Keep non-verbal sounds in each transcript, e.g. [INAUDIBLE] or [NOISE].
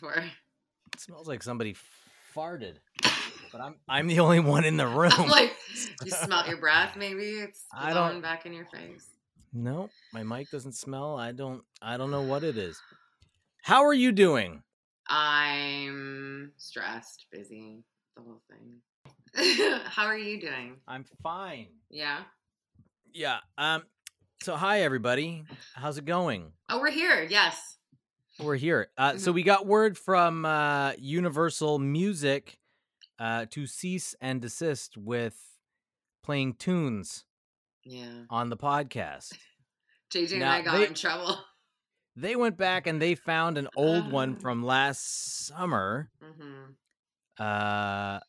before. It smells like somebody farted, but I'm I'm the only one in the [LAUGHS] room. like [LAUGHS] you smell your breath, maybe it's I don't- back in your face. no, my mic doesn't smell. I don't I don't know what it is. How are you doing? I'm stressed, busy, the whole thing. [LAUGHS] How are you doing? I'm fine. Yeah. Yeah. Um. So hi everybody. How's it going? Oh, we're here. Yes. We're here. Uh, so Mhm. we got word from uh, Universal Music uh, to cease and desist with playing tunes Yeah. on the podcast. JJ and I got they- in trouble. They went back and they found an old one Oh. [SIGHS] from last summer. hmm Uh,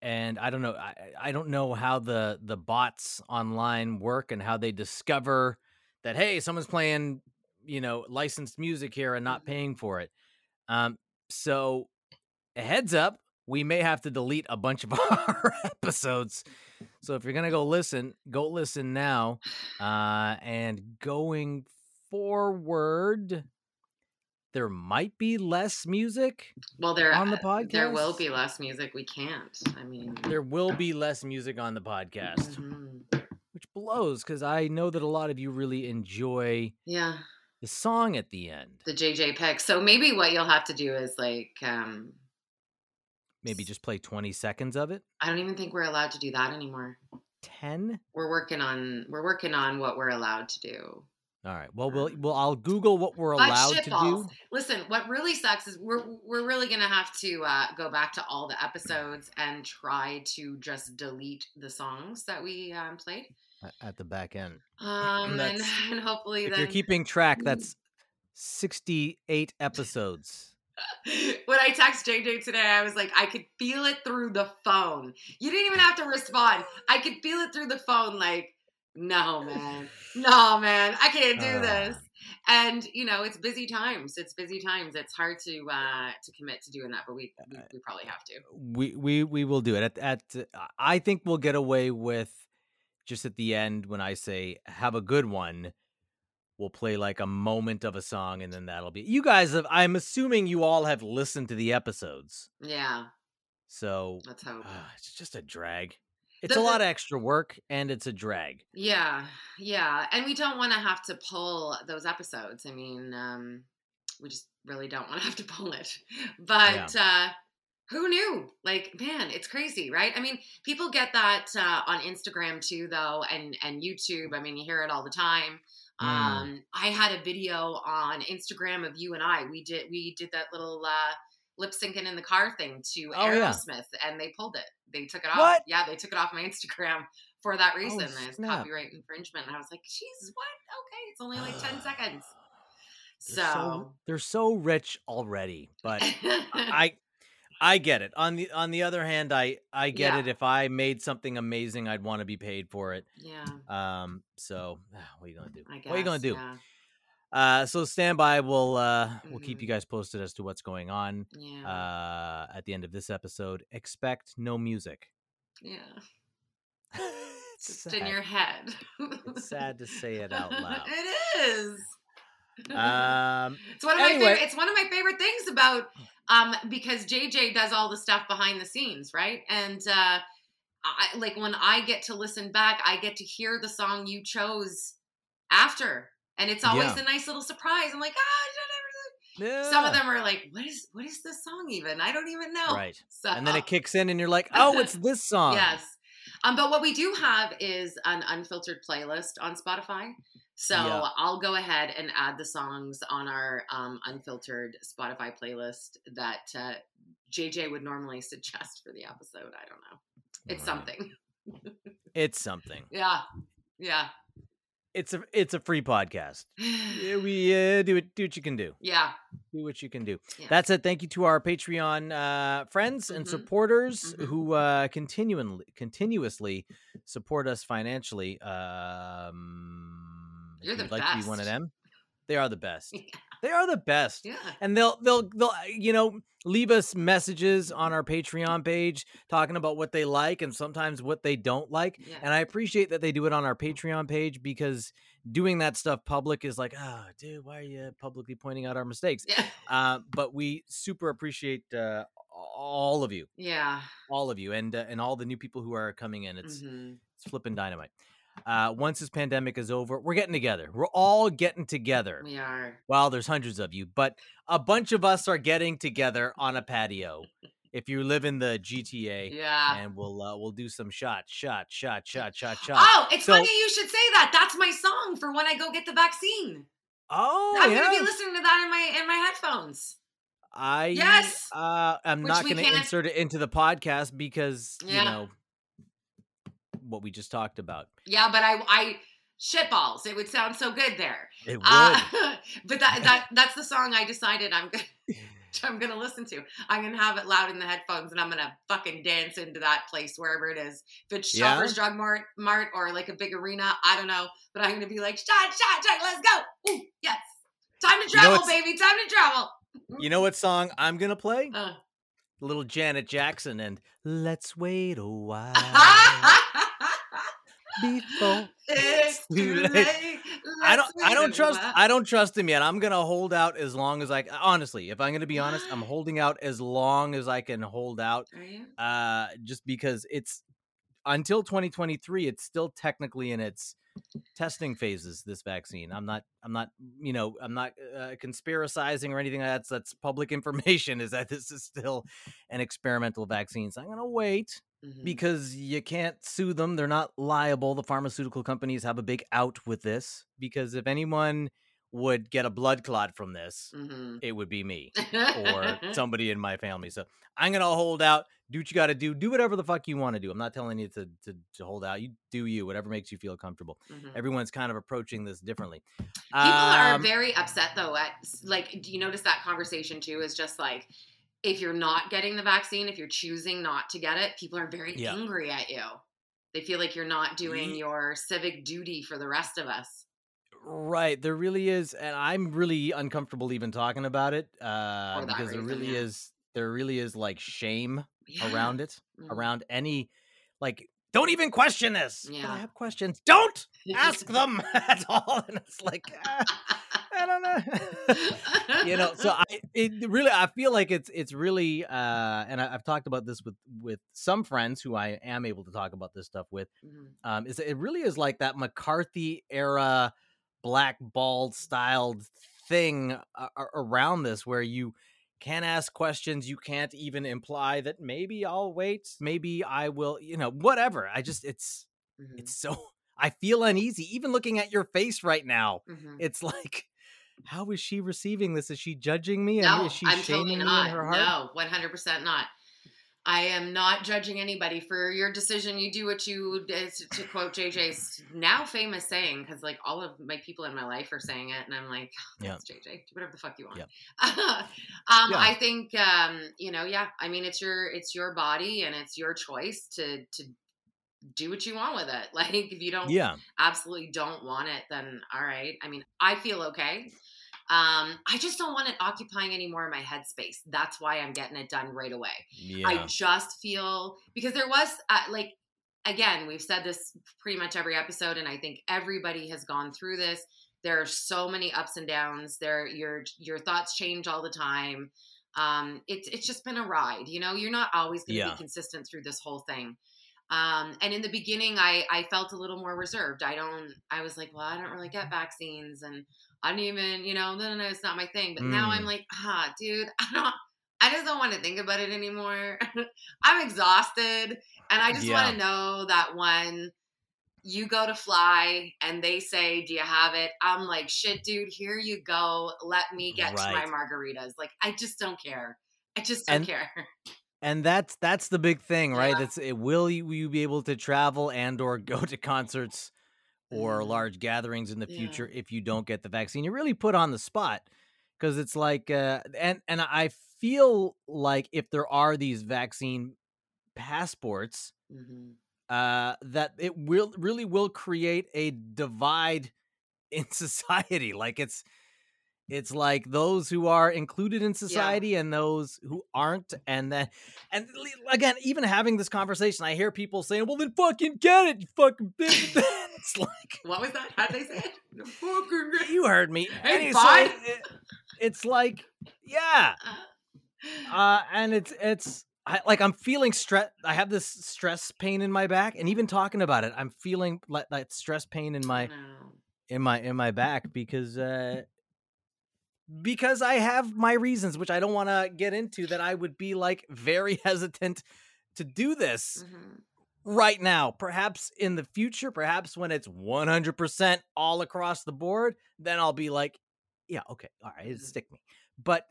and I don't know. I, I don't know how the the bots online work and how they discover that hey, someone's playing you know licensed music here and not Mhm. paying for it. Um, so a heads up, we may have to delete a bunch of [LAUGHS] our episodes. So if you're gonna go listen, go listen now. Uh, and going forward, there might be less music. Well, there On the podcast. there will be less music. We can't. I mean, There will be less music on the podcast, mhm. which blows because I know that a lot of you really enjoy yeah, the song at the end. the JJ pick. So maybe what you'll have to do is like, um, Maybe just play 20 seconds of it. I don't even think we're allowed to do that anymore. 10. We're working on we're working on what we're allowed to do. All right. Well, we'll, well I'll Google what we're But allowed to shitballs. do. Listen, what really sucks is we're we're really gonna have to uh, go back to all the [CLEARS THROAT] episodes and try to just delete the songs that we um, played. At the back end. Um, and, and [LAUGHS] hopefully If then you're keeping track, that's 68 episodes. [LAUGHS] when I text JJ today, I was like, I could feel it through the phone. You didn't even have to respond. I could feel it through the phone, like, no, man. No, man. I can't do Ah. this. And you know, it's busy times. It's busy times. It's hard to uh to commit to doing that, but we we, we probably have to. we we we will do it at at uh, I think we'll get away with just at the end when I say have a good one we'll play like a moment of a song and then that'll be you guys have I'm assuming you all have listened to the episodes Yeah, so let's hope. uh, it's just a drag it's The- a lot of extra work and it's a drag Yeah, yeah. And we don't want to have to pull those episodes. I mean, um, we just really don't want to have to pull it. But uh, who knew? Like, man, it's crazy, right? I mean, people get that uh, on Instagram too, though, and and YouTube. I mean, you hear it all the time. Mm. Um, I had a video on Instagram of you and I. We did we did that little uh, lip syncing in the car thing to Oh, yeah. Aerosmith, and they pulled it. They took it off. What? Yeah, they took it off my Instagram [LAUGHS] for that reason. There's snap. copyright infringement. And I was like, Jesus, what? Okay, it's only like 10 [SIGHS] seconds. they're So, they're so rich already but [LAUGHS] I I get it. On the on the other hand, I I get Yeah. it. If I made something amazing, I'd want to be paid for it. yeah, Um, so what are you gonna do? I guess. what are you gonna do? Yeah. Uh, so stand by. We'll uh we'll keep you guys posted as to what's going on. Yeah. Uh, at the end of this episode, expect no music. yeah. [LAUGHS] it's Just sad. in your head. It's [LAUGHS] sad to say it out loud. it is. [LAUGHS] Um, It's one of my favorite. It's one of my favorite things about um because JJ does all the stuff behind the scenes, right? And uh, I like when I get to listen back, I get to hear the song you chose after, and it's always Yeah. a nice little surprise. I'm like, ah, yeah. some of them are like, what is what is this song even? I don't even know. right, So and then it kicks in, and you're like, [LAUGHS] oh, it's this song. Yes. Um, but what we do have is an unfiltered playlist on Spotify. So Yeah. I'll go ahead and add the songs on our um, unfiltered Spotify playlist that uh, JJ would normally [LAUGHS] suggest for the episode. I don't know. It's Right. something. It's something. [LAUGHS] Yeah. Yeah. It's a it's a free podcast. Yeah, [SIGHS] we uh, do it. Do what you can do. yeah. do what you can do. Yeah. That's it. Thank you to our Patreon uh, friends and Mhm. supporters Mhm. who uh, continually continuously support us financially. Um, You're the you'd like to be one of them. They are the best. [LAUGHS] Yeah. They are the best. Yeah. And they'll they'll they'll uh, you know leave us messages on our Patreon page talking about what they like and sometimes what they don't like. Yeah. And I appreciate that they do it on our Patreon page because doing that stuff public is like, oh, dude, why are you publicly pointing out our mistakes? Yeah. Uh, but we super appreciate uh, all of you, Yeah. all of you, and uh, and all the new people who are coming in. It's Mhm. it's flipping dynamite. Uh, once this pandemic is over, we're getting together. We're all getting together. We are. Well, there's hundreds of you, but a bunch of us are getting together on a patio. If you live in the GTA, Yeah. and we'll uh, we'll do some shot, shot, shot, shot, shot, shot. Oh, it's So- funny you should say that. That's my song for when I go get the vaccine. Oh, I'm yeah. gonna be listening to that in my in my headphones. I Yes! Uh, I'm Which not going to insert it into the podcast because Yeah. you know what we just talked about. Yeah, but I I shitballs. It would sound so good there. It would. Uh, [LAUGHS] but that that that's the song I decided I'm gonna [LAUGHS] I'm gonna listen to. I'm gonna have it loud in the headphones and I'm gonna fucking dance into that place wherever it is. If it's Yeah? Shoppers Drug Mart, Mart or like a big arena, I don't know. But I'm gonna be like, shot, shot, shot, let's go. Ooh, yes. Time to You know travel, baby. Time to travel. you know what song I'm gonna play? Uh. Little Janet Jackson and "Let's Wait a [LAUGHS] While Before." it's [LAUGHS] Too late. late. I don't. I don't trust. I don't trust him yet. I'm gonna hold out as long as I. Honestly, if I'm gonna be honest, I'm [GASPS] holding out as long as I can hold out. Uh, just because it's until 2023, it's still technically in its testing phases. This vaccine. I'm not. I'm not. You know. I'm not uh, conspiracizing or anything. like That's that's public [LAUGHS] information. Is that this is still an experimental vaccine? So I'm gonna wait Mhm. because you can't sue them. They're not liable. The pharmaceutical companies have a big out with this because if anyone would get a blood clot from this, Mhm. it would be me or [LAUGHS] somebody in my family. So I'm gonna hold out. Do what you got to do. Do whatever the fuck you want to do. I'm not telling you to, to to hold out. You do you. Whatever makes you feel comfortable. Mhm. Everyone's kind of approaching this differently. People are Um, very upset though. At like, do you notice that conversation too? Is just like if you're not getting the vaccine, if you're choosing not to get it, people are very Yeah. angry at you. They feel like you're not doing your civic duty for the rest of us. Right, there really is, and I'm really uncomfortable even talking about it uh, because there really yeah. is there really is like shame Yeah. around it, Mhm. around any like don't even question this. Yeah. I have questions. Don't ask them [LAUGHS] at all, and it's like [LAUGHS] ah, I don't know. [LAUGHS] you know, so I it really I feel like it's it's really uh, and I, I've talked about this with with some friends who I am able to talk about this stuff with Mhm. um, is it really is like that McCarthy era black bald styled thing a- around this where you can't ask questions you can't even imply that maybe i'll wait maybe i will you know whatever i just it's Mhm. it's so [LAUGHS] i feel uneasy even looking at your face right now Mhm. it's [LAUGHS] like how is she receiving this is she judging me and No, is she I'm shaming totally me not. in her heart No, 100% not. I am not judging anybody for your decision. You do what you, to quote JJ's now famous saying, because like all of my people in my life are saying it, and I'm like, Yeah. that's JJ. Do whatever the fuck you want. Yep. [LAUGHS] um, Yeah. I think, um, you know, yeah. I mean, it's your it's your body and it's your choice to to do what you want with it. [LAUGHS] Like if you don't yeah absolutely don't want it, then all right. I mean, I feel okay. Um, I just don't want it occupying any more of my headspace. That's why I'm getting it done right away. yeah I just feel because there was uh, like again, we've said this pretty much every episode, and I think everybody has gone through this. There are so many ups and downs. There, your your thoughts change all the time. Um, it's it's just been a ride. You know, you're not always going to Yeah. be consistent through this whole thing. Um, and in the beginning, I I felt a little more reserved. I don't. I was like, well, I don't really get vaccines, and I don't even, you know, no, no, no, it's not my thing. But now Mm. I'm like, ah, dude, [LAUGHS] I don't. I just don't want to think about it anymore. [LAUGHS] I'm exhausted. And I just want to know that when you go to fly and they say, Do you have it? I'm like, Shit, dude, here you go. Let me get Right. to my margaritas. Like, I just don't care. I just don't And- care. [LAUGHS] and that's that's the big thing right Yeah. it's it, will you, will you be able to travel and or go to concerts or Mhm. large gatherings in the Yeah. future if you don't get the vaccine you're really put on the spot because it's like uh and and i feel like if there are these vaccine passports hmm uh that it will really will create a divide [LAUGHS] in society like it's it's like those who are included in society yeah. and those who aren't and then and again even having this conversation i hear people saying well then fucking get it you fucking bitch [LAUGHS] it's like what was that how did they say it [LAUGHS] you heard me hey. So it, it's like yeah uh, [LAUGHS] uh and it's it's I, like I'm feeling stress. I have this stress pain in my back, and even talking about it, I'm feeling like that stress pain in my in my in my back because uh because I have my reasons, which I don't want to get into. That I would be like very [LAUGHS] hesitant to do this mm-hmm. Right now. Perhaps in the future, perhaps when it's 100 percent all across the board, then I'll be like, yeah, okay, all right, mm-hmm. stick me. But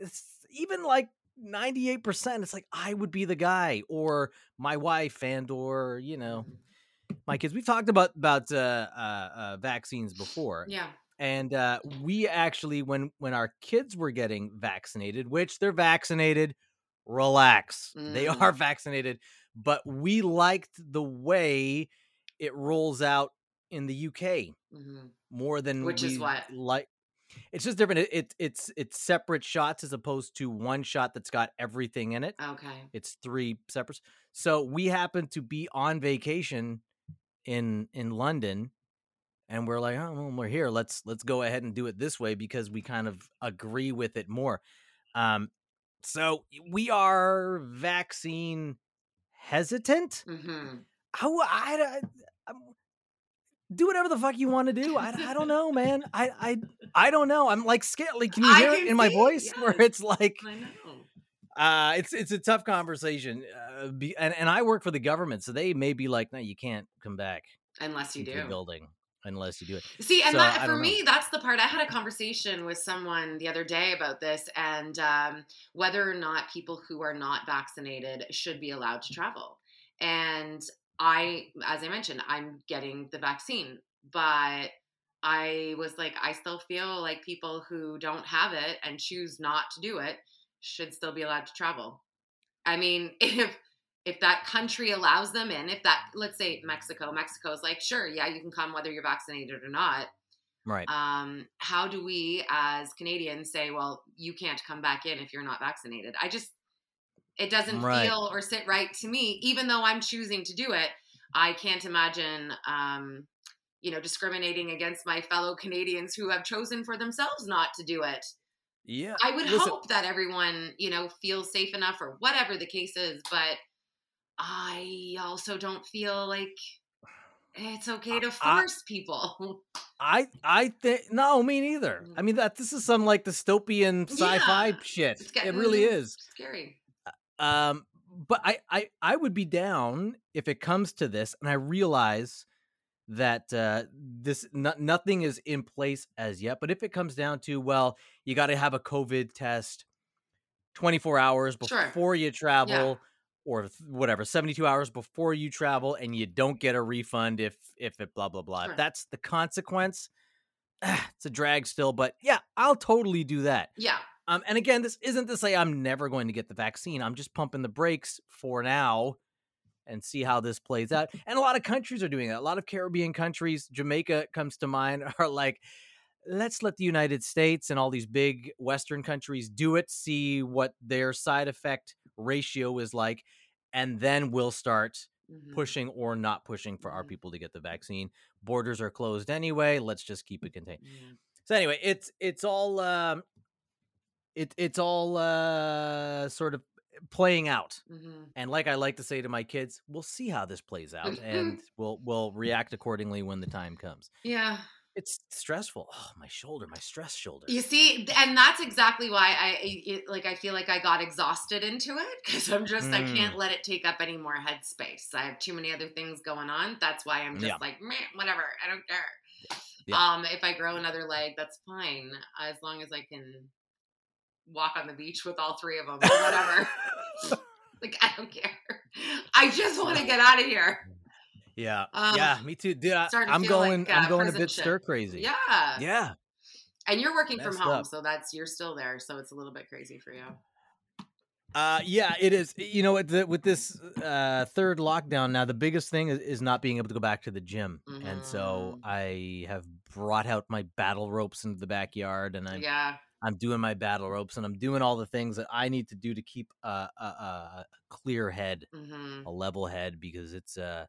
even like 98%, it's like I would be the guy or my wife and or, you know, mm-hmm. my kids. We've talked about about uh, uh, uh, vaccines before. Yeah. And uh, we actually, when when our kids were getting vaccinated, which they're vaccinated, relax, mm. they are vaccinated, but we liked the way it rolls out in the UK mm-hmm. more than which is what like it's just different. It, it, it's it's separate shots as opposed to one shot that's got everything in it. Okay. It's three separate. So we happen to be on vacation in in London and we're like, "Oh, well, we're here. Let's let's go ahead and do it this way because we kind of agree with it more." Um so we are vaccine hesitant. Mm-hmm. How I, I, do whatever the fuck you want to do. I, I don't know, man. I I I don't know. I'm like scared. Like, can you hear it in my voice yes. [LAUGHS] where it's like, I know. Uh, it's it's a tough conversation, uh, be, and and I work for the government, so they may be like, no, you can't come back unless you do building unless you do it. See, and so, that for me, that's the part. I had a conversation with someone the other day about this, and um, whether or not people who are not vaccinated should be allowed to travel. And I, as I mentioned, I'm getting the vaccine, but I was like, I still feel like people who don't have it and choose not to do it should still be allowed to travel. I mean, [LAUGHS] if if that country allows them in, if that let's say Mexico, Mexico's like, sure, yeah, you can come whether you're vaccinated or not. Right. Um, how do we as Canadians say, well, you can't come back in if you're not vaccinated? I just it doesn't right. feel or sit right to me, even though I'm choosing to do it. I can't imagine, um, you know, discriminating against my fellow Canadians who have chosen for themselves not to do it. Yeah. I would Listen. hope that everyone, you know, feels safe enough or whatever the case is, but I also don't feel like it's okay to force I, people. I I think no, me neither. I mean that this is some like dystopian sci-fi yeah. shit. It really is scary. Um, but I, I I would be down if it comes to this, and I realize that uh, this nothing is in place as yet. But if it comes down to well, you got to have a COVID test 24 hours before sure. you travel. Yeah. Or whatever, seventy-two hours before you travel, and you don't get a refund if if it blah blah blah. If that's the consequence, [SIGHS] it's a drag still, but yeah, I'll totally do that. Yeah, um, and again, this isn't to say I'm never going to get the vaccine. I'm just pumping the brakes for now and see how this plays out. [LAUGHS] And a lot of countries are doing that. A lot of Caribbean countries, Jamaica comes to mind, [LAUGHS] are like, let's let the United States and all these big Western countries do it, see what their side effect ratio is like, and then we'll start mm-hmm. pushing or not pushing for mm-hmm. our people to get the vaccine. Borders are closed anyway. Let's just keep it contained. Mm-hmm. So anyway, it's it's all um, it it's all uh sort of playing out. Mm-hmm. And like I like to say to my kids, we'll see how this plays out [LAUGHS] and we'll we'll react accordingly when the time comes. Yeah. It's stressful. Oh, my shoulder, my stress shoulder. You see, and that's exactly why I it, like I feel like I got exhausted into it because I'm just mm. I can't let it take up any more headspace. I have too many other things going on. That's why I'm just yeah. like, whatever, I don't care. Yeah. Um, if I grow another leg, that's fine as long as I can walk on the beach with all three of them or whatever. [LAUGHS] [LAUGHS] like I don't care. I just want to get out of here. Yeah, um, yeah, me too, dude. I, am going. Like, uh, I'm going a bit stir crazy. Yeah, yeah. And you're working Messed from home, up. so that's you're still there, so it's a little bit crazy for you. Uh, yeah, it is. You know, with, the, with this uh, third lockdown now, the biggest thing is, is, not being able to go back to the gym, mm-hmm. and so mm-hmm. I have brought out my battle ropes into the backyard, and I'm yeah I'm doing my battle ropes and I'm doing all the things that I need to do to keep a, a, a clear head, Mm-hmm. a level head, because it's uh,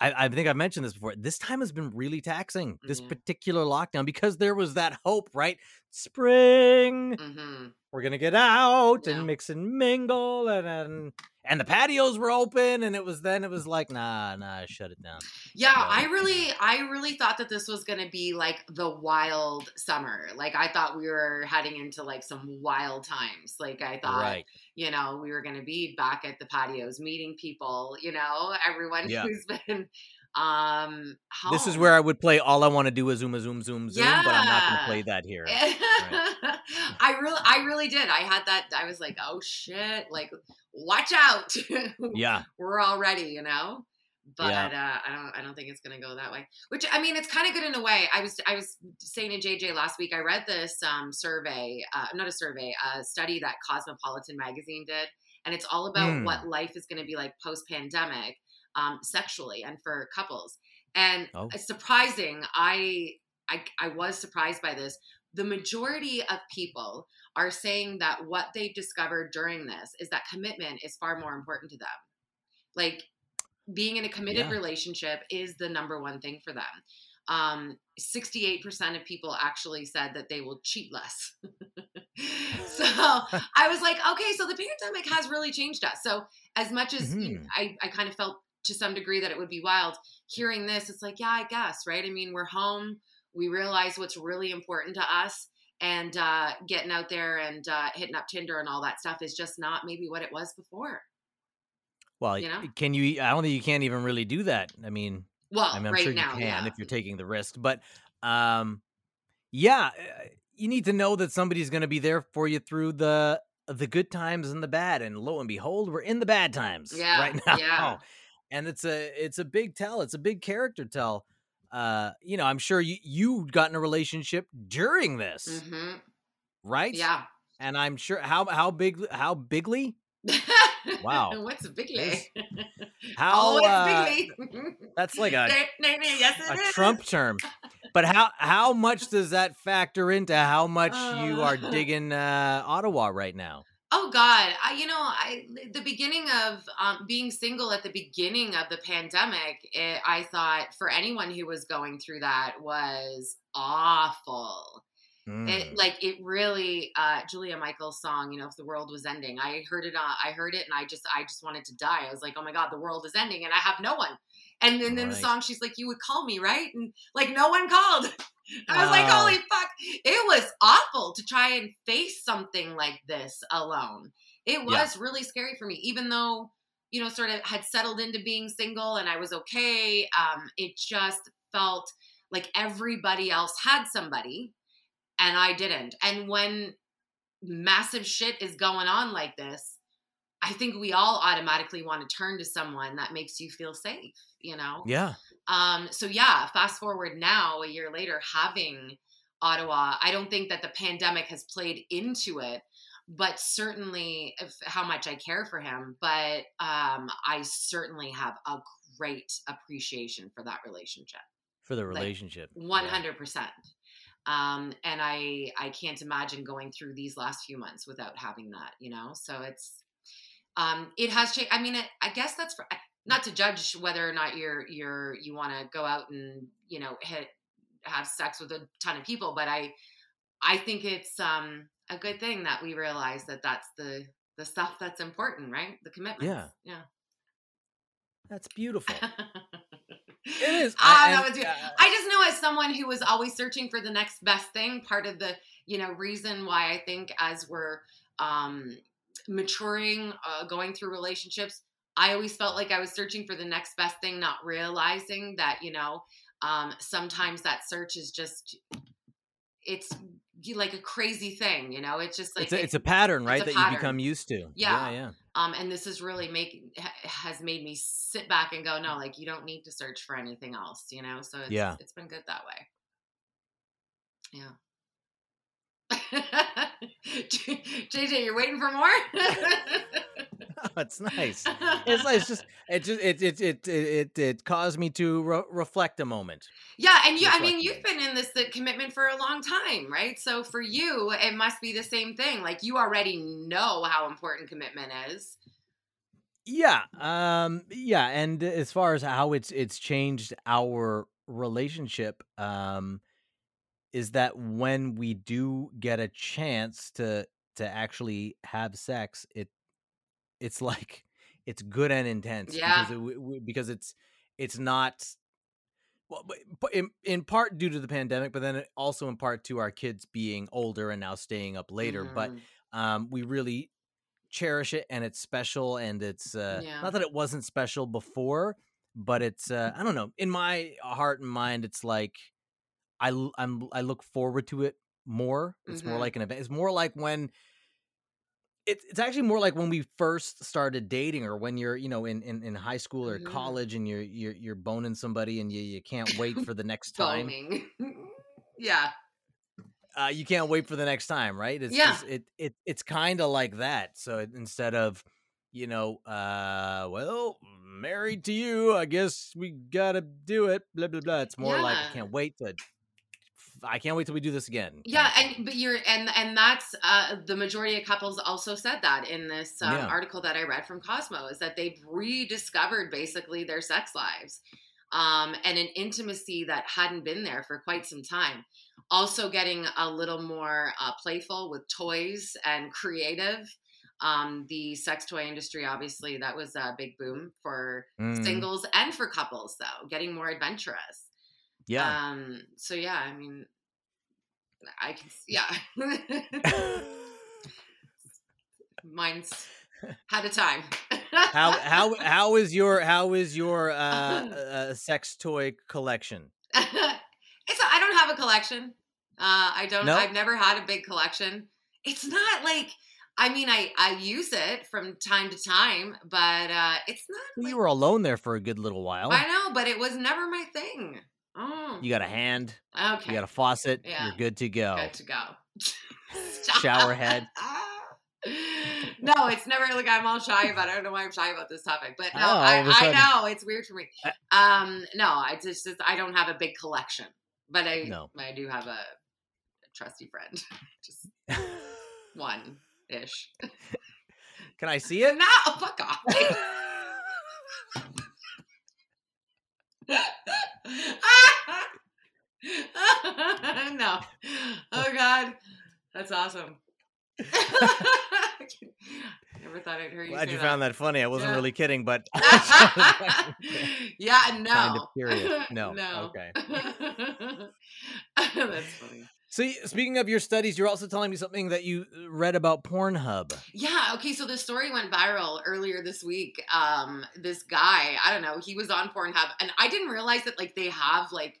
I, I think I've mentioned this before. This time has been really taxing. This Yeah. particular lockdown because there was that hope, right? Spring, Mm-hmm. We're gonna get out Yeah. and mix and mingle, and and and the patios were open, and it was then it was like, nah, nah, shut it down. Yeah, So- I really, I really thought that this was gonna be like the wild summer. Like I thought we were heading into like some wild times. Like I thought, right. you know, we were gonna be back at the patios meeting people. You know, everyone Yeah. [LAUGHS] who's been um This is where I would play all I want to do is zoom, a zoom, zoom, zoom, but I'm not gonna play that here. [LAUGHS] I really, I really did. I had that. I was like, oh shit! Like, watch out. [LAUGHS] Yeah. we're all ready, you know. But Yeah. uh, I don't. I don't think it's gonna go that way. Which I mean, it's kind of good in a way. I was. I was saying to JJ last week. I read this um, survey, uh, not a survey, a study that Cosmopolitan magazine did, and it's all about Hmm. what life is going to be like post pandemic, um, sexually and for couples. And Oh. it's surprising. I, I I was surprised by this. The majority of people are saying that what they've discovered during this is that commitment is far more important to them. Like being in a committed Yeah. relationship is the number one thing for them. Um, 68% of people actually said that they will cheat less. [LAUGHS] so [LAUGHS] I was like, okay, so the pandemic has really changed us. So as much as you- Mhm. I, I kind of felt to some degree that it would be wild, hearing this, it's like, yeah, I guess, right? I mean, we're home. We realize what's really important to us. And uh, getting out there and uh, hitting up Tinder and all that stuff is just not maybe what it was before. Well, You know? can you? I don't think you can't even really do that. I mean, Well, I mean, I'm right sure you now, can yeah. if you're taking the risk, but um, yeah, uh, you need to know that somebody's going to be there for you through the the good times and the bad. And lo and behold, we're in the bad times Yeah, right [LAUGHS] now. yeah. And it's a it's a big tell. It's a big character tell. Uh, you know, I'm sure you you got in a relationship during this, hmm right? Yeah. And I'm sure how how big how bigly [LAUGHS] Wow. What's bigly? [LAUGHS] How uh, bigly. that's like [LAUGHS] a yes, a. Trump term. But how how much does that factor into how much you are Uh. digging uh, Ottawa right now? Oh God, I, you know, I the beginning of um, being single at the beginning of the pandemic, it, I thought for anyone who was going through that was awful. Mm. It like it really uh Julia Michaels song, you know, if the world was ending. I heard it uh, I heard it and I just I just wanted to die. I was like, "Oh my god, the world is ending and I have no one." And then in the song she's like, "You would call me, right?" And like no one called. [LAUGHS] I was like, Oh. "Holy fuck." It was awful to try and face something like this alone. It Yeah. was really scary for me even though you know, sort of had settled into being single and I was okay. Um, it just felt like everybody else had somebody and I didn't. And when massive shit is going on like this, I think we all automatically want to turn to someone that makes you feel safe, you know? Yeah, Um, so yeah, fast forward now, a year later, having Ottawa, I don't think that the pandemic has played into it, but certainly if, how much I care for him. But um, I certainly have a great appreciation for that relationship. for the relationship. Hundred percent. Um, and I I can't imagine going through these last few months without having that, you know. So it's um, it has changed. I mean, it, I guess that's for, not to judge whether or not you're you're you want to go out and you know hit have sex with a ton of people, but I I think it's um a good thing that we realize that that's the the stuff that's important, right? The commitment. Yeah. yeah That's beautiful. [LAUGHS] it is. Ah, I- that was good. uh, I just know as someone who was always searching for the next best thing, part of the you know reason why I think as we're um, maturing, uh, going through relationships, I always felt like I was searching for the next best thing, not realizing that you know um, sometimes that search is just it's like a crazy thing, you know. It's just like it's a, it's a pattern, right? a that pattern. you become used to. Yeah. yeah, yeah. um, and this is really making ha- has made me sit back and go, no, like you don't need to search for anything else, you know. So it's, Yeah. it's been good that way. Yeah. [LAUGHS] JJ, you're waiting for more. [LAUGHS] [LAUGHS] it's nice. It's nice. Just [LAUGHS] it just it it it it it caused me to re- reflect a moment. Yeah, and you I mean you've been in this commitment for a long time, right? So for you, it must be the same thing. Like you already know how important commitment is. Yeah. Um yeah, and as far as how it's it's changed our relationship um is that when we do get a chance to to actually have sex, it it's like it's good and intense Yeah. because it, because it's it's not well, but in, in part due to the pandemic, but then also in part to our kids being older and now staying up later. But Mhm. um, we really cherish it, and it's special. And it's uh, Yeah. not that it wasn't special before, but it's uh, I don't know. In my heart and mind, it's like I I'm I look forward to it more. It's more Mhm. like an event. It's more like when it's it's actually more like when we first started dating or when you're you know in in, in high school or Mhm. college and you're you're you're boning somebody and you you can't wait for the next [LAUGHS] time Boning. [LAUGHS] yeah. uh you can't wait for the next time right it's Yeah. just, it it it's kind of like that so it, instead of you know uh well married to you i guess we gotta do it blah blah blah it's more like i can't wait to i can't wait till we do this again Yeah, and but you're and and that's uh, the majority of couples also said that in this um, Yeah. article that I read from Cosmo is that they've rediscovered basically their sex lives, um, and an intimacy that hadn't been there for quite some time. Also, getting a little more uh, playful with toys and creative. Um, the sex toy industry, obviously, that was a big boom for Mm, singles and for couples, though, getting more adventurous. yeah Um, so yeah, I mean, I can, yeah. [LAUGHS] Mine's had a time. how how [LAUGHS] how is your how is your uh, [LAUGHS] uh sex toy collection it's I don't have a collection. Uh, I don't. No? I've never had a big collection. It's not like. I mean, I I use it from time to time, but uh, it's not. Well, Like, you were alone there for a good little while. I know, but it was never my thing. Oh, You got a hand, okay. you got a faucet, Yeah. you're good to go. Good to go. [LAUGHS] Shower head. no, it's never like I'm all shy about. it. I don't know why I'm shy about this topic, but no, Oh, I, I know it's weird for me. Uh, Um, no, I just, just I don't have a big collection, but I No. I do have a, a trusty friend, [LAUGHS] just [LAUGHS] one ish. Can I see it? No, fuck off. [LAUGHS] no. Oh God, that's awesome. [LAUGHS] Never thought I'd hear you. Glad you that. found that funny. I wasn't Yeah. really kidding, but [LAUGHS] yeah, no. Kind of curious. No, no. okay. that's funny. So, speaking of your studies, you're also telling me something that you uh, read about Pornhub. Yeah, okay, so the story went viral earlier this week. Um this guy, I don't know, he was on Pornhub and I didn't realize that like they have like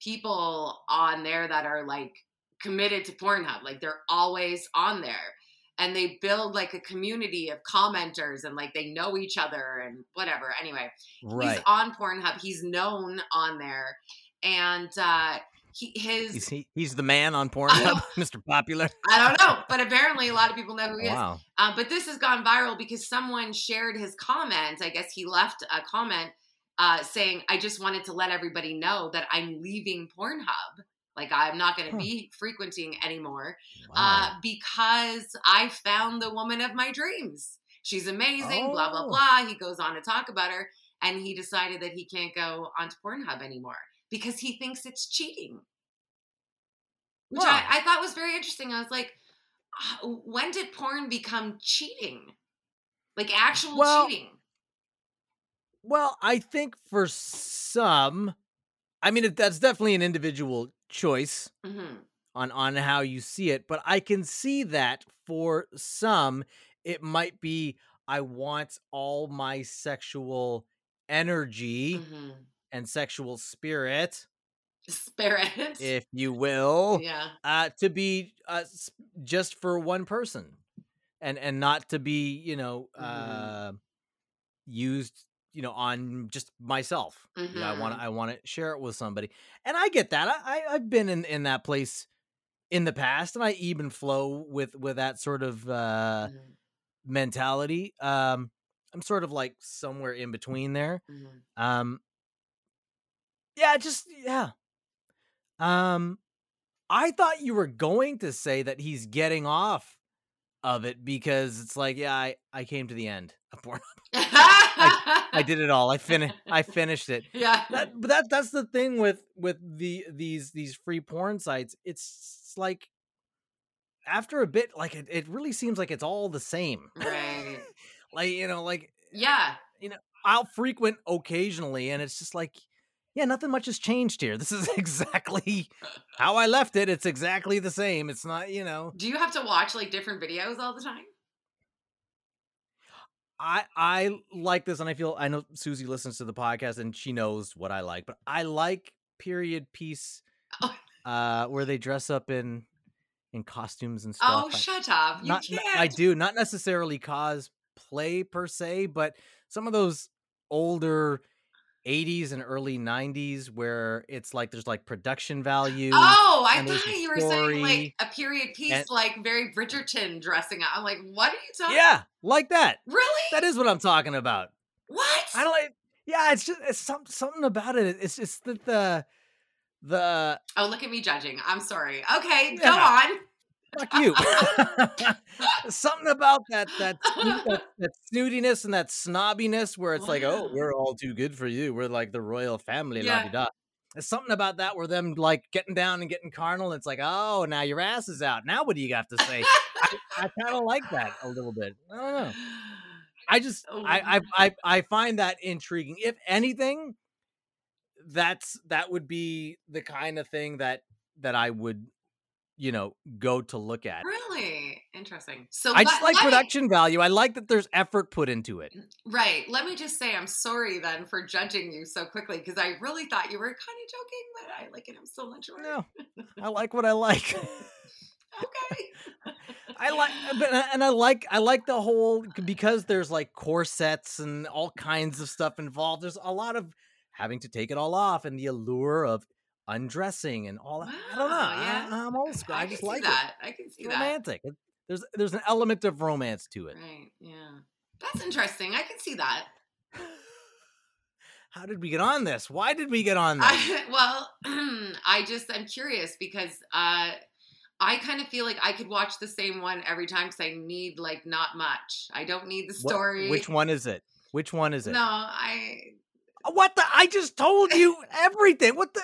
people on there that are like committed to Pornhub. Like they're always on there. And they build like a community of commenters and like they know each other and whatever. Anyway, Right. he's on Pornhub. He's known on there. And uh he his He's, he, he's the man on [LAUGHS] Pornhub, Mr. Popular. [LAUGHS] I don't know, but apparently a lot of people know who he is. Uh, but this has gone viral because someone shared his comment. I guess he left a comment uh, saying, I just wanted to let everybody know that I'm leaving Pornhub. Like, I'm not going to Huh. be frequenting anymore uh, because I found the woman of my dreams. She's amazing, blah, blah, Oh. blah. He goes on to talk about her, and he decided that he can't go onto Pornhub anymore because he thinks it's cheating. Which Huh. I, I thought was very interesting. I was like, "Ah, when did porn become cheating? Like actual Well, cheating? Well, I think for some, I mean, that's definitely an individual choice hmm on on how you see it, but I can see that for some, it might be I want all my sexual energy hmm and sexual spirit, Spirit. if you [LAUGHS] will, yeah. uh, to be uh, just for one person, and and not to be you know Mhm. uh, used you know on just myself. You know, I want Mhm. to I want to share it with somebody, and I get that. I, I I've been in in that place in the past, and I even flow with with that sort of uh, Mhm. mentality. Um, I'm sort of like somewhere in between there. Mhm. Um Yeah, just yeah. Um I thought you were going to say that he's getting off of it because it's like, yeah, I, I came to the end of porn. [LAUGHS] I did it all. I finished I finished it. yeah. That, but that that's the thing with with the these these free porn sites. It's like after a bit, like it, it really seems like it's all the same. right. [LAUGHS] Like you know, like Yeah. You know, I'll frequent occasionally, and it's just like, yeah, nothing much has changed here. This is [LAUGHS] exactly how I left it. It's exactly the same. It's not, you know, Do you have to watch like different videos all the time? I I like this, and I feel I know Susie listens to the podcast, and she knows what I like, but I like period piece, Oh. uh, where they dress up in in costumes and stuff. Oh, I- shut up. You not, can't. I do not necessarily cosplay per se, but some of those older 80s and early 90s where it's like there's like production value. Oh, I thought you were saying like a period piece, and- like very Bridgerton dressing up. I'm like, what are you talking? Yeah, like that. Really? That is what I'm talking about. what? I don't like yeah, it's just it's some, something about it. It's just that the the oh, look at me judging. I'm sorry. Okay, go on. Fuck you. [LAUGHS] something about that that, that that snootiness and that snobbiness where it's like, oh, we're all too good for you. We're like the royal family, Yeah. da. There's something about that where them like getting down and getting carnal. And it's like, oh, now your ass is out. Now what do you got to say? I, I kind of like that a little bit. I don't know. I just Oh. I, I I I find that intriguing. If anything, that's that would be the kind of thing that that I would, you know, go to look at. really interesting. So I just let- like let me- production value. I like that there's effort put into it. Mm, right. Let me just say, I'm sorry then for judging you so quickly because I really thought you were kind of joking, but I like it I'm so much. No, I like what I like. [LAUGHS] Okay. [LAUGHS] I like, uh, but uh, and I like I like the whole because there's like corsets and all kinds of stuff involved. There's a lot of having to take it all off and the allure of undressing and all that. I don't know. [GASPS] Yeah. [LAUGHS] I, am old school. I, can just see like it. that. I can see It's that. romantic. It- there's there's an element of romance to it. Right. Yeah. That's interesting. I can see that. How did we get on this? Why did we get on this? I, [LAUGHS] well, [CLEARS THROAT] I just I'm curious because uh, I kind of feel like I could watch the same one every time because I need like not much. I don't need the What- story. which one is it? Which one is it? No, I. What the? I just told you everything. What the?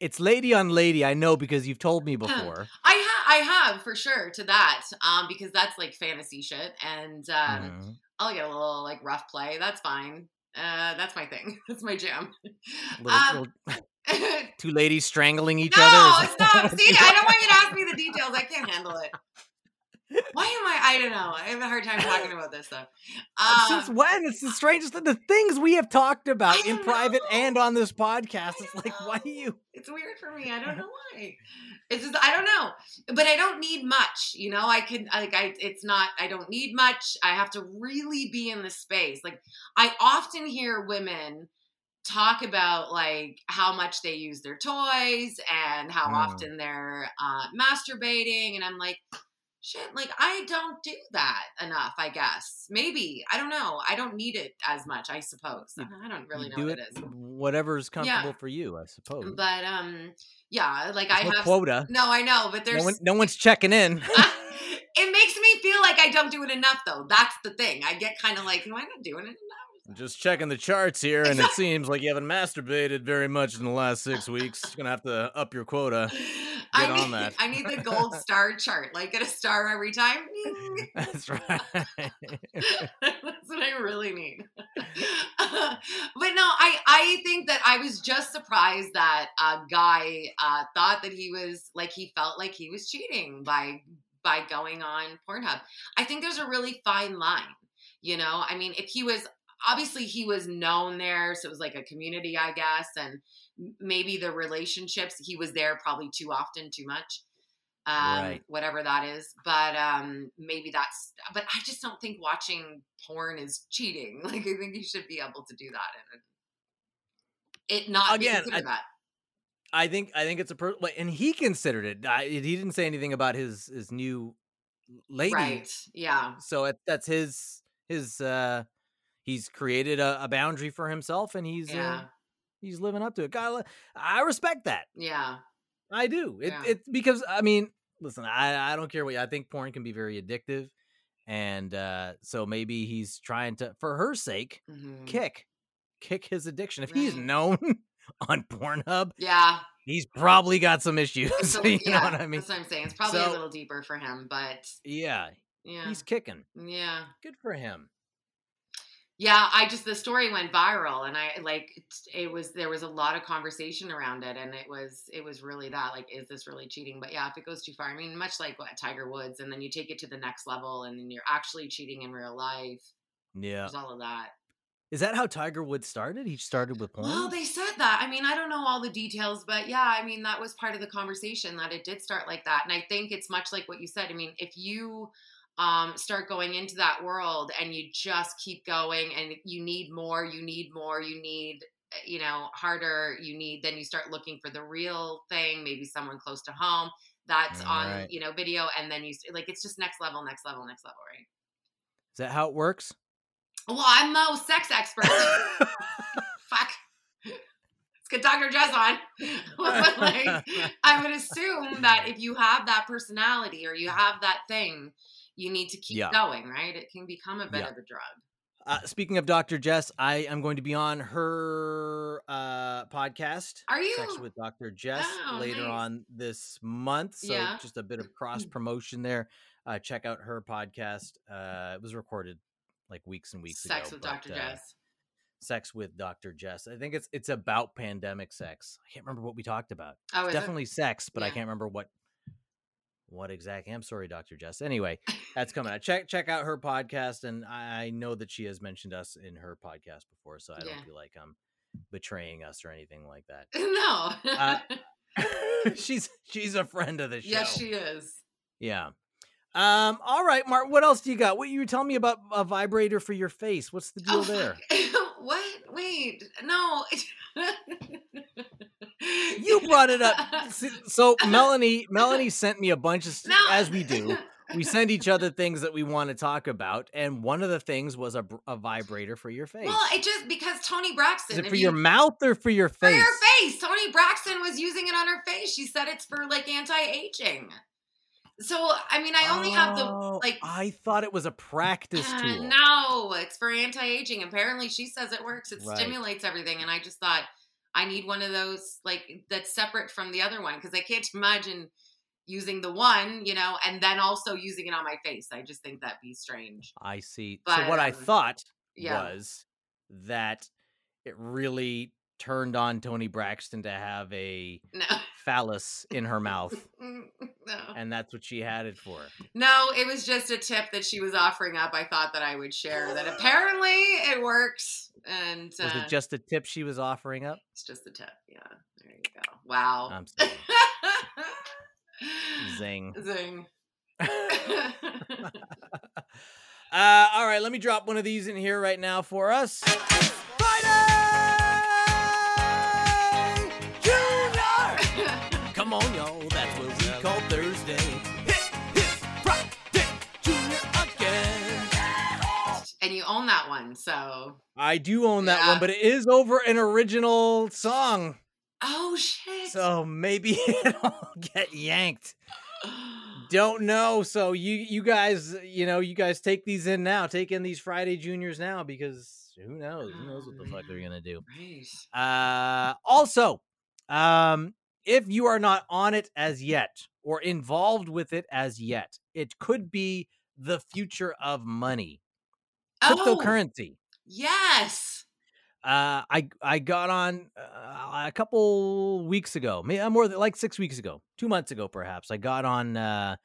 It's lady on lady. I know because you've told me before. I ha- I have for sure to that um because that's like fantasy shit and um Mhm. I'll get a little like rough play. That's fine. Uh, that's my thing. [LAUGHS] That's my jam. Little, Um, little [LAUGHS] two ladies strangling each no, other. That stop. See, I don't want you to ask me the details. I can't handle it. Why am I? I don't know. I have a hard time talking about this stuff. [LAUGHS] Since Um, when? It's the strangest of the things we have talked about in don't private know. and on this podcast. It's like, why do you? it's weird for me. I don't know [LAUGHS] why. It's just I don't know, but I don't need much. You know, I can like I. It's not. I don't need much. I have to really be in the space. Like I often hear women talk about like how much they use their toys and how Mm. often they're uh, masturbating, and I'm like. Shit, like I don't do that enough, I guess. Maybe. I don't know. I don't need it as much, I suppose. I don't really know do what it is. whatever's comfortable Yeah. for you, I suppose. But um yeah, like There's I no have quota. No, I know, but No, there's one, no one's checking in. [LAUGHS] it makes me feel like I don't do it enough though. That's the thing. I get kind of like, no, I'm not doing it enough. Just checking the charts here, and it [LAUGHS] seems like you haven't masturbated very much in the last six weeks. You're gonna have to up your quota. [LAUGHS] I need, on that. I need the gold [LAUGHS] star chart. Like get a star every time. [LAUGHS] That's [LAUGHS] right. That's what I really need. but no, I I think that I was just surprised that a guy uh, thought that he was like he felt like he was cheating by by going on Pornhub. I think there's a really fine line. You know, I mean, if he was obviously he was known there, so it was like a community, I guess, and maybe the relationships he was there probably too often, too much um, Right. whatever that is. But um, maybe that's. But I just don't think watching porn is cheating. [LAUGHS] Like I think you should be able to do that and it not Again, considered that. I think I think it's a per- and he considered it. I, he didn't say anything about his his new lady. Right. Yeah. So it, that's his his uh he's created a, a boundary for himself and he's Yeah. uh, he's living up to it. God, I respect that. Yeah. I do. It Yeah. it because I mean, listen, I I don't care what I think porn can be very addictive. And uh so maybe he's trying to for her sake Mhm. kick kick his addiction. If he's known [LAUGHS] on Pornhub, Yeah. he's probably got some issues. [LAUGHS] A- you yeah, know what I mean? That's what I'm saying. It's probably So- a little deeper for him, but Yeah, yeah. he's kicking. yeah. Good for him. Yeah, I just the story went viral and I like it was there was a lot of conversation around it and it was it was really that like is this really cheating? But yeah, if it goes too far, I mean much like what Tiger Woods and then you take it to the next level and then you're actually cheating in real life. Yeah. There's all of that. Is that how Tiger Woods started? He started with porn. Well, they said that. I mean, I don't know all the details, but yeah, I mean, that was part of the conversation that it did start like that. And I think it's much like what you said. I mean, if you um, start going into that world and you just keep going and you need more, you need more, you need, you know, harder, you need, then you start looking for the real thing, maybe someone close to home that's Mm, on, right. you know, video. And then you, like, it's just next level, next level, next level, right? Is that how it works? Well, I'm no sex expert. [LAUGHS] Fuck. Let's get Dr. Jess on. [LAUGHS] Like, I would assume that if you have that personality or you have that thing, you need to keep Yeah. going, right? It can become a bit Yeah. of a drug. Uh, speaking of Dr. Jess, I am going to be on her uh, podcast. Are you? Sex with Dr. Jess Oh, later nice. on this month. So Yeah. just a bit of cross [CLEARS THROAT] promotion there. Uh, check out her podcast. Uh, it was recorded like weeks and weeks Sex ago. Sex with but, Dr. uh, Jess. Sex with Dr. Jess. I think it's it's about pandemic sex. I can't remember what we talked about. Oh, is it? definitely sex, but I can't remember what what exactly. I'm sorry, Dr. Jess. Anyway, that's coming out. Check check out her podcast, and I know that she has mentioned us in her podcast before, so I Yeah. don't feel like I'm betraying us or anything like that. [LAUGHS] No. Uh, [LAUGHS] [LAUGHS] she's she's a friend of the show. yes, she is. Yeah. Um. All right, Mark. What else do you got? What you were telling me about a vibrator for your face? What's the deal Oh, there? what? Wait. No. You brought it up. [LAUGHS] So Melanie, Melanie sent me a bunch of, No. as we do. We [LAUGHS] send each other things that we want to talk about, and one of the things was a, a vibrator for your face. Well, it just because Toni Braxton. Is it for you- your mouth or for your face? For your face. Toni Braxton was using it on her face. She said it's for like anti-aging. So I mean, I only have the Oh, like. I thought it was a practice Uh, tool. no, it's for anti-aging. Apparently, she says it works. It Right. stimulates everything, and I just thought I need one of those like that's separate from the other one because I can't imagine using the one, you know, and then also using it on my face. I just think that'd be strange. I see. But, so what I um, thought yeah. was that it really turned on Toni Braxton to have a No, phallus in her mouth, [LAUGHS] no, and that's what she had it for. no. It was just a tip that she was offering up. I thought that I would share that. [GASPS] Apparently, it works, and Was uh, it just a tip she was offering up? it's just a tip. Yeah, there you go. Wow. I'm. [LAUGHS] Zing. Zing. [LAUGHS] Uh, all right, let me drop one of these in here right now for us. Come on, y'all, that's what we call Thursday. Hit, hit, Friday Junior again. and you own that one, so. I do own that Yeah. one, but it is over an original song, Oh shit. so maybe [LAUGHS] it'll get yanked. [SIGHS] Don't know. So you you guys, you know, you guys take these in now. Take in these Friday Juniors now because who knows? Who knows what the fuck they're gonna do? Uh, also, um, if you are not on it as yet or involved with it as yet, it could be the future of money, Oh, cryptocurrency. yes. Uh, I I got on uh, a couple weeks ago, maybe more than like six weeks ago, two months ago, perhaps. I got on uh,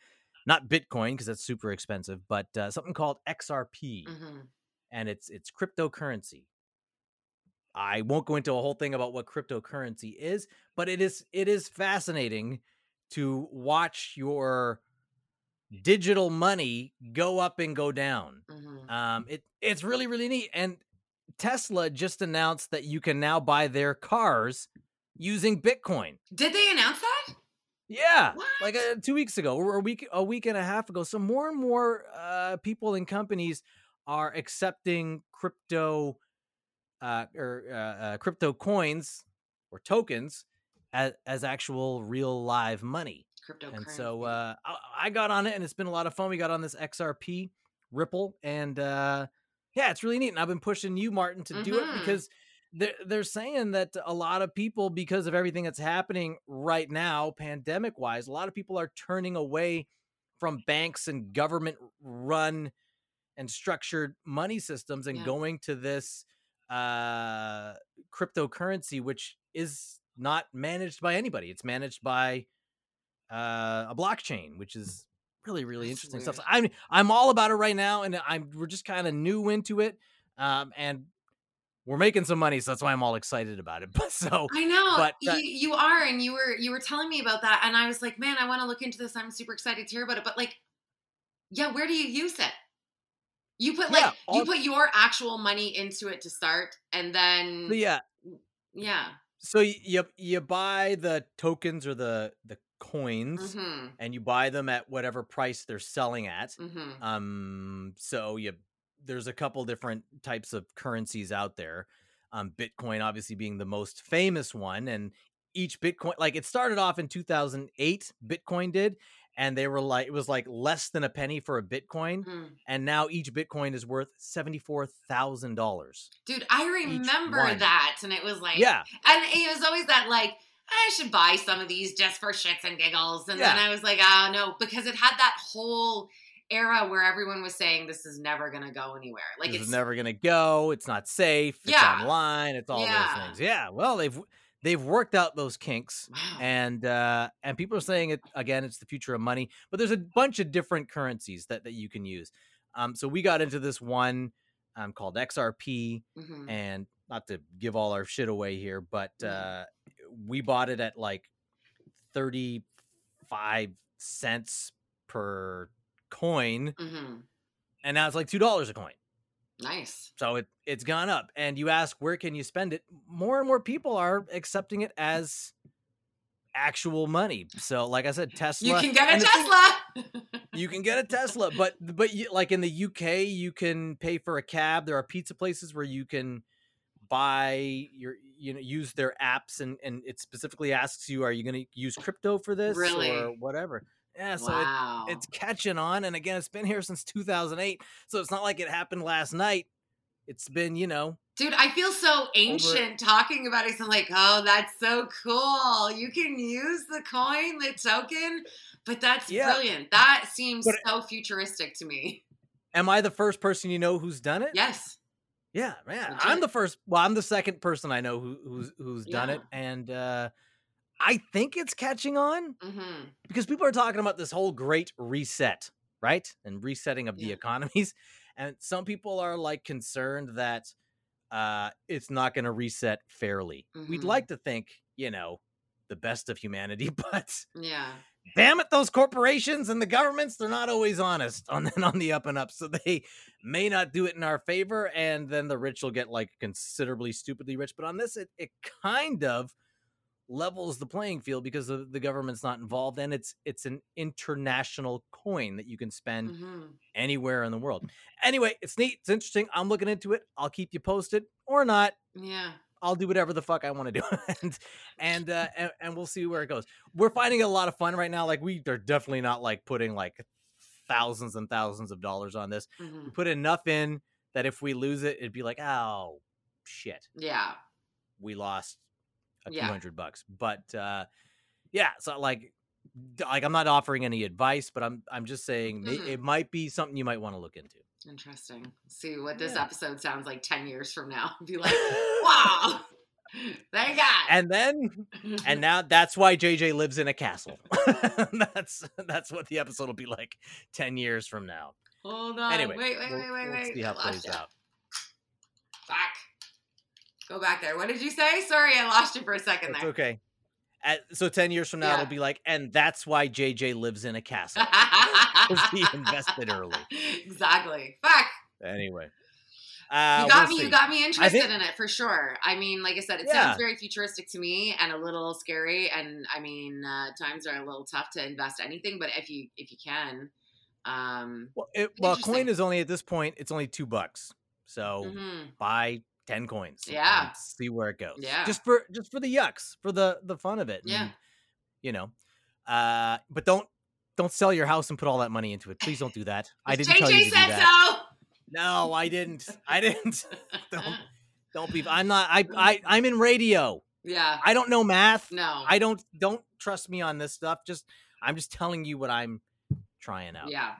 not Bitcoin because that's super expensive, but uh, something called XRP, hmm and it's it's cryptocurrency. I won't go into a whole thing about what cryptocurrency is, but it is it is fascinating to watch your digital money go up and go down. hmm Um, it it's really really neat, and Tesla just announced that you can now buy their cars using Bitcoin. Did they announce that? Yeah, What? like uh, two weeks ago or a week, a week and a half ago. So more and more uh, people and companies are accepting crypto uh, or uh, uh, crypto coins or tokens as, as actual real live money. And so uh, I, I got on it, and it's been a lot of fun. We got on this XRP Ripple, and uh, yeah, it's really neat. And I've been pushing you, Martin, to do it Mhm. because they're they're saying that a lot of people, because of everything that's happening right now, pandemic wise, a lot of people are turning away from banks and government run and structured money systems and Yeah. going to this uh cryptocurrency which is not managed by anybody it's managed by uh a blockchain which is really really interesting stuff so i'm i'm all about it right now and i'm we're just kind of new into it um and we're making some money so that's why i'm all excited about it [LAUGHS] but so I know but, uh, you, you are, and you were you were telling me about that, and I was like, man, I want to look into this. I'm super excited to hear about it. But like, yeah, where do you use it? You put like Yeah, you put your actual money into it to start, and then yeah yeah, so you you buy the tokens or the the coins mm-hmm, and you buy them at whatever price they're selling at mm-hmm. Um, so you there's a couple different types of currencies out there. Um, Bitcoin obviously being the most famous one, and each Bitcoin like it started off in 2008. Bitcoin did, and they were like it was like less than a penny for a Bitcoin, hmm and now each Bitcoin is worth seventy four thousand dollars. Dude, I remember that, and it was like, Yeah, and it was always that like. I should buy some of these just for shits and giggles. And then I was like, oh no, because it had that whole era where everyone was saying this is never going to go anywhere. Like this it's is never gonna go. It's not safe. It's Yeah. online. It's all Yeah. those things. Yeah. Well, they've they've worked out those kinks. wow. and uh and people are saying it again it's the future of money but there's a bunch of different currencies that that you can use um so we got into this one um called xrp Mhm. and not to give all our shit away here but Mhm. uh we bought it at like 35 cents per coin Mhm. and now it's like two dollars a coin Nice. so it it's gone up and you ask where can you spend it more and more people are accepting it as actual money so like i said tesla You can get a thing- Tesla. you can get a [LAUGHS] tesla but but you, like in the uk you can pay for a cab there are pizza places where you can buy your you know use their apps and and it specifically asks you are you going to use crypto for this Really? or whatever yeah so it, it's catching on and again it's been here since 2008 so it's not like it happened last night it's been you know Dude, I feel so ancient talking about it. So I'm like, oh, that's so cool. You can use the coin, the token, but that's Yeah. brilliant. That seems But- so futuristic to me. am i the first person you know who's done it Yes. yeah man Legit. i'm the first well i'm the second person i know who, who's who's done it and uh i think it's catching on hmm because people are talking about this whole great reset right? And resetting of the economies. [LAUGHS] And some people are like concerned that uh it's not going to reset fairly. We'd Mhm. like to think you know the best of humanity [LAUGHS] but Yeah. damn it those corporations and the governments they're not always honest on [LAUGHS] on the up and up. So they may not do it in our favor and then the rich will get like considerably stupidly rich. But on this it, it kind of levels the playing field because the, the government's not involved and it's it's an international coin that you can spend hmm anywhere in the world anyway it's neat it's interesting i'm looking into it i'll keep you posted or not Yeah. I'll do whatever the fuck I want to do, [LAUGHS] and and, uh, [LAUGHS] and and we'll see where it goes. We're finding a lot of fun right now. Like we are definitely not like putting like thousands and thousands of dollars on this. hmm We put enough in that if we lose it, it'd be like, oh shit, Yeah. we lost a few Yeah. hundred bucks. But uh, yeah, so like like I'm not offering any advice, but I'm I'm just saying Mhm. it might be something you might want to look into. Interesting. See what this Yeah. episode sounds like 10 years from now. [LAUGHS] Be like, [LAUGHS] wow. [LAUGHS] Thank God. And then and now that's why JJ lives in a castle. that's that's what the episode will be like ten years from now. Hold on. Anyway, wait, wait, we'll, wait, wait, we'll wait. see how it plays out. Back. Go back there. What did you say? Sorry, I lost you for a second It's there. okay. At, so ten years from now, Yeah. it'll be like, and that's why JJ lives in a castle [LAUGHS] because he invested early. Exactly. Fuck. Anyway, Uh, you got we'll me. see. You got me interested think- in it for sure. I mean, like I said, it Yeah. sounds very futuristic to me and a little scary. And I mean, uh, times are a little tough to invest anything, but if you if you can, um, Well, it, well, coin is only at this point. It's only two bucks. So mhm. buy ten coins. Yeah. see where it goes. Yeah. just for just for the yucks, for the the fun of it. Yeah. and, you know, uh, but don't don't sell your house and put all that money into it. Please don't do that. [LAUGHS] I didn't tell you JJ to do said that. No, I didn't. I didn't. [LAUGHS] don't [LAUGHS] don't be. I'm not. I I I'm in radio. yeah. I don't know math. No. I don't don't trust me on this stuff. Just I'm just telling you what I'm trying out. Yeah.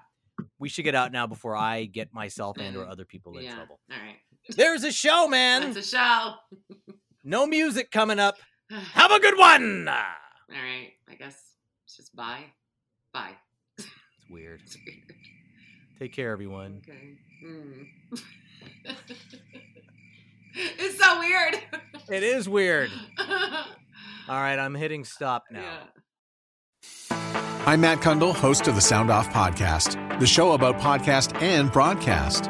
We should get out now before I get myself and or Mm. other people in Yeah. trouble. All right. There's a show, man. That's a show. [LAUGHS] No music coming up. [SIGHS] Have a good one. All right. I guess it's just bye. Bye. It's weird. It's [LAUGHS] weird. Take care, everyone. Okay. Hmm. [LAUGHS] it's so weird. It is weird. All right, I'm hitting stop now. Yeah. I'm Matt Cundill, host of the Sound Off Podcast, the show about podcast and broadcast.